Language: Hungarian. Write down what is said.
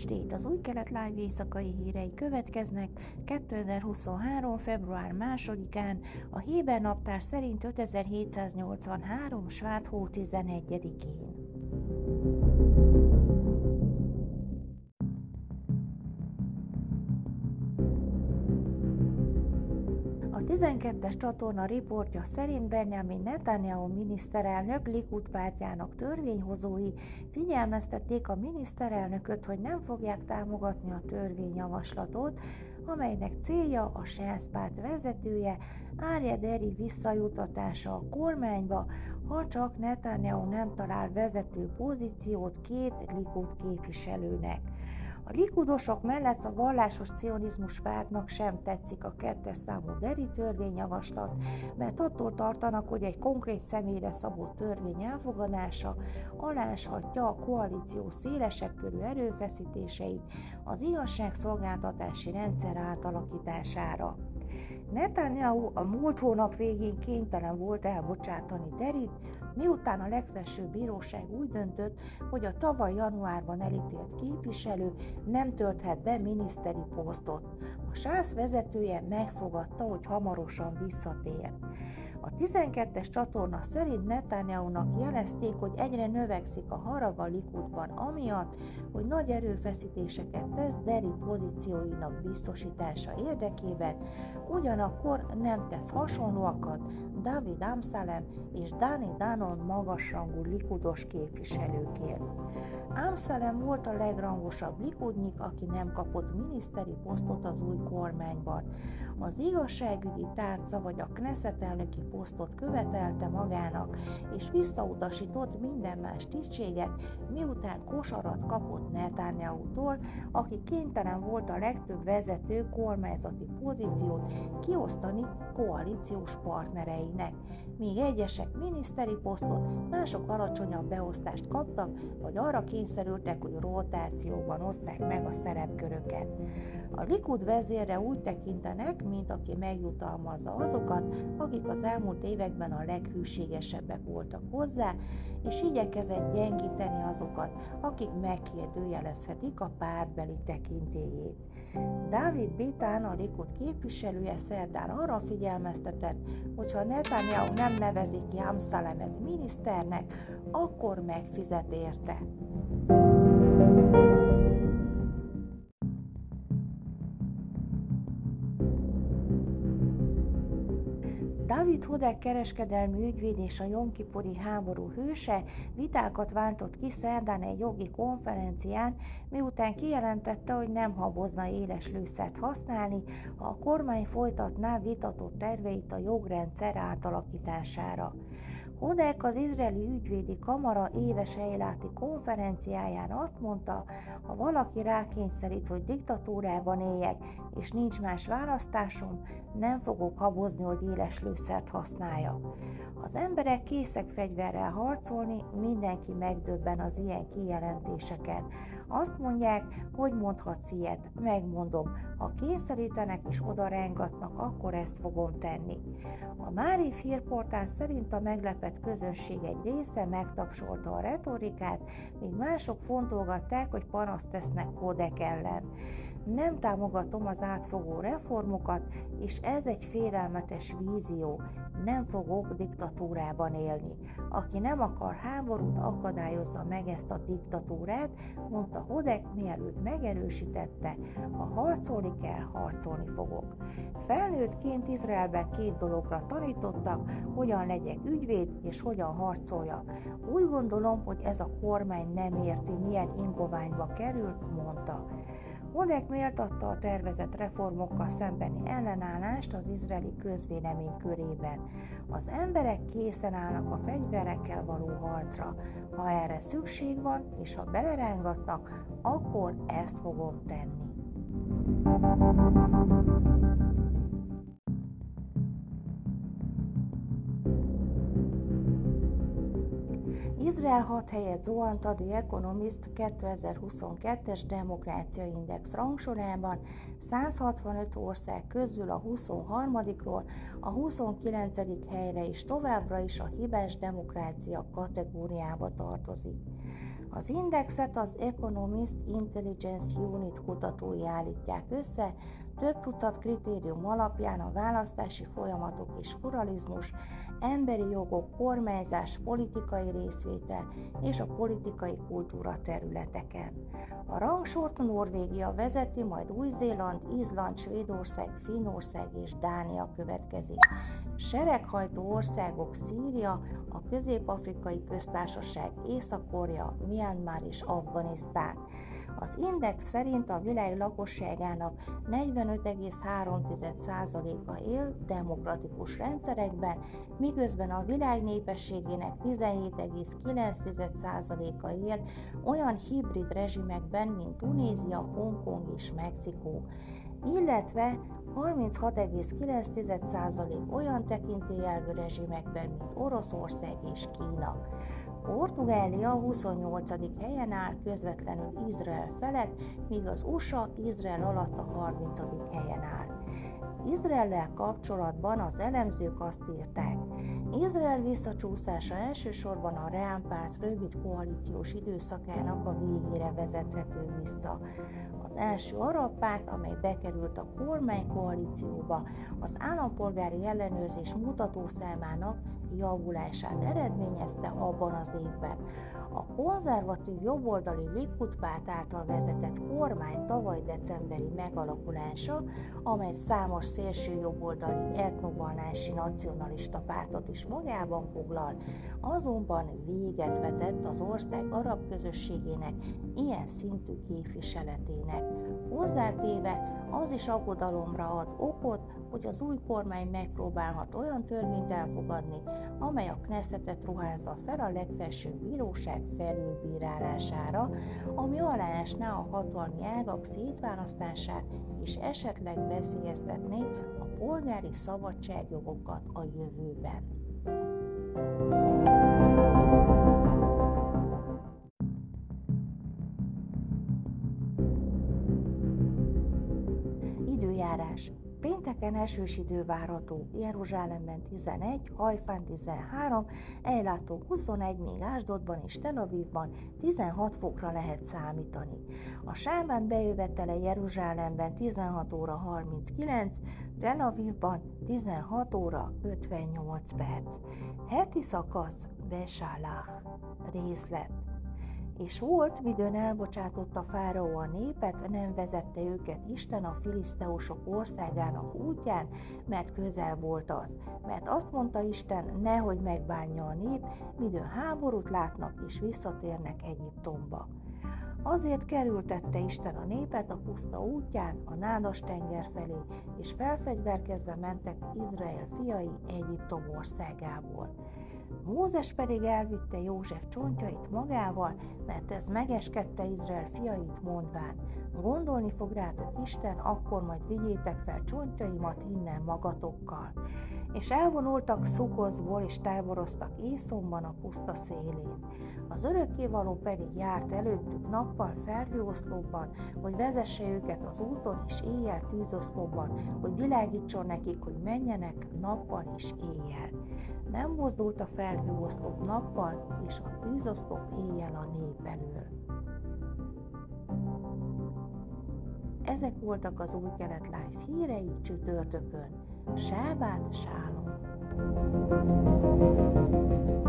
estét! Az új kelet live éjszakai hírei következnek 2023. február 2-án, a Héber naptár szerint 5783. svát hó 11-én. A 12-es csatorna riportja szerint Benjamin Netanyahu miniszterelnök Likud pártjának törvényhozói figyelmeztették a miniszterelnököt, hogy nem fogják támogatni a törvényjavaslatot, amelynek célja a SESZ párt vezetője Árje Deri visszajutatása a kormányba, ha csak Netanyahu nem talál vezető pozíciót két Likud képviselőnek. A likudosok mellett a vallásos cionizmus pártnak sem tetszik a kettes számú deri törvényjavaslat, mert attól tartanak, hogy egy konkrét személyre szabott törvény elfogadása aláshatja a koalíció szélesebb körű erőfeszítéseit az igazságszolgáltatási rendszer átalakítására. Netanyahu a múlt hónap végén kénytelen volt elbocsátani Derit, miután a legfelsőbb bíróság úgy döntött, hogy a tavaly januárban elítélt képviselő nem tölthet be miniszteri posztot. A sász vezetője megfogadta, hogy hamarosan visszatér. A 12-es csatorna szerint Netanyahu-nak jelezték, hogy egyre növekszik a harag a Likudban, amiatt, hogy nagy erőfeszítéseket tesz Deri pozícióinak biztosítása érdekében, ugyanakkor nem tesz hasonlóakat David Amsalem és Dani Danon magasrangú likudos képviselőkért. Amsalem volt a legrangosabb likudnyik, aki nem kapott miniszteri posztot az új kormányban. Az igazságügyi tárca vagy a Knesset elnöki posztot követelte magának, és visszautasított minden más tisztséget, miután kosarat kapott Netanyahu-tól, aki kénytelen volt a legtöbb vezető kormányzati pozíciót kiosztani koalíciós partnereinek, míg egyesek miniszteri posztot, mások alacsonyabb beosztást kaptak, vagy arra kényszerültek, hogy rotációban osszák meg a szerepköröket. A Likud vezérre úgy tekintenek, mint aki megjutalmazza azokat, akik az elmúlt években a leghűségesebbek voltak hozzá, és igyekezett gyengíteni azokat, akik megkérdőjelezhetik a párbeli tekintélyét. Dávid Bitán, a Likud képviselője szerdán arra figyelmeztetett, hogy ha Netanyahu nem nevezi ki Amszalemet miniszternek, akkor megfizet érte. Hodek kereskedelmi ügyvéd és a Jonkipuri háború hőse vitákat vántott ki szerdán egy jogi konferencián, miután kijelentette, hogy nem habozna éles lőszert használni, ha a kormány folytatná vitatott terveit a jogrendszer átalakítására. Hodek az izraeli ügyvédi kamara éves ejláti konferenciáján azt mondta, ha valaki rákényszerít, hogy diktatúrában éljek, és nincs más választásom, nem fogok habozni, hogy éles lőszert használjak. Az emberek készek fegyverrel harcolni, mindenki megdöbben az ilyen kijelentéseken. Azt mondják, hogy mondhatsz ilyet, megmondom, ha kényszerítenek és oda rángatnak, akkor ezt fogom tenni. A Mári hírportál szerint a meglepett közönség egy része megtapsolta a retorikát, míg mások fontolgatták, hogy panaszt tesznek Kodek ellen. Nem támogatom az átfogó reformokat, és ez egy félelmetes vízió. Nem fogok diktatúrában élni. Aki nem akar háborút, akadályozza meg ezt a diktatúrát, mondta Hodek, mielőtt megerősítette, ha harcolni kell, harcolni fogok. Felnőttként Izraelben két dologra tanítottak, hogyan legyek ügyvéd és hogyan harcolja. Úgy gondolom, hogy ez a kormány nem érti, milyen ingoványba kerül, mondta. Oleg méltatta a tervezett reformokkal szembeni ellenállást az izraeli közvélemény körében. Az emberek készen állnak a fegyverekkel való harcra. Ha erre szükség van, és ha belerángatnak, akkor ezt fogom tenni. Izrael 6 helyet zuhant a The Economist 2022-es Demokrácia Index rangsorában, 165 ország közül a 23-ról a 29. helyre is továbbra is a hibás demokrácia kategóriába tartozik. Az indexet az Economist Intelligence Unit kutatói állítják össze, több tucat kritérium alapján a választási folyamatok és pluralizmus, emberi jogok, kormányzás, politikai részvétel és a politikai kultúra területeken. A rangsort Norvégia vezeti, majd Új-Zéland, Izland, Svédország, Finnország és Dánia következik. Sereghajtó országok Szíria, a Közép-Afrikai Köztársaság, Észak-Korea, Myanmar és Afganisztán. Az index szerint a világ lakosságának 45,3%-a él demokratikus rendszerekben, miközben a világ népességének 17,9%-a él olyan hibrid rezsimekben, mint Tunézia, Hongkong és Mexikó illetve 36,9% olyan tekintélyelvű rezsimekben, mint Oroszország és Kína. Portugália 28. helyen áll közvetlenül Izrael felett, míg az USA Izrael alatt a 30. helyen áll. Izraellel kapcsolatban az elemzők azt írták, Izrael visszacsúszása elsősorban a Reál párt rövid koalíciós időszakának a végére vezethető vissza. Az első arab párt, amely bekerült a kormánykoalícióba, az állampolgári ellenőrzés mutatószámának javulását eredményezte abban az évben. A konzervatív jobboldali Likud párt által vezetett kormány tavaly decemberi megalakulása, amely számos szélső jobboldali etnovallási nacionalista pártot is magában foglal, azonban véget vetett az ország arab közösségének ilyen szintű képviseletének. Hozzátéve az is aggodalomra ad okot, hogy az új kormány megpróbálhat olyan törvényt elfogadni, amely a Knessetet ruházza fel a legfelsőbb bíróság felülbírálására, ami aláásná a hatalmi ágak szétválasztását és esetleg veszélyeztetné a polgári szabadságjogokat a jövőben. Időjárás Pénteken esős idő várható, Jeruzsálemben 11, Hajfán 13, Ejlátó 21, még Ásdodban és Tel Avivban 16 fokra lehet számítani. A Sábán bejövetele Jeruzsálemben 16 óra 39, Tel Avivban 16 óra 58 perc. Heti szakasz Besálach részlet és volt, midőn elbocsátotta Fáraó a népet, nem vezette őket Isten a filiszteusok országának útján, mert közel volt az. Mert azt mondta Isten, nehogy megbánja a nép, midőn háborút látnak és visszatérnek Egyiptomba. Azért kerültette Isten a népet a puszta útján, a nádas tenger felé, és felfegyverkezve mentek Izrael fiai Egyiptom országából. Mózes pedig elvitte József csontjait magával, mert ez megeskedte Izrael fiait mondván. Gondolni fog rátok Isten, akkor majd vigyétek fel csontjaimat innen magatokkal. És elvonultak Szukozból, és táboroztak észomban a puszta szélén. Az örökkévaló pedig járt előttük nappal felhőoszlóban, hogy vezesse őket az úton, és éjjel tűzoszlóban, hogy világítson nekik, hogy menjenek nappal és éjjel. Nem mozdult a felhőoszlop nappal, és a tűzoszlop éjjel a nép elől. Ezek voltak az új kelet live hírei csütörtökön. Sábát Sálom! thank you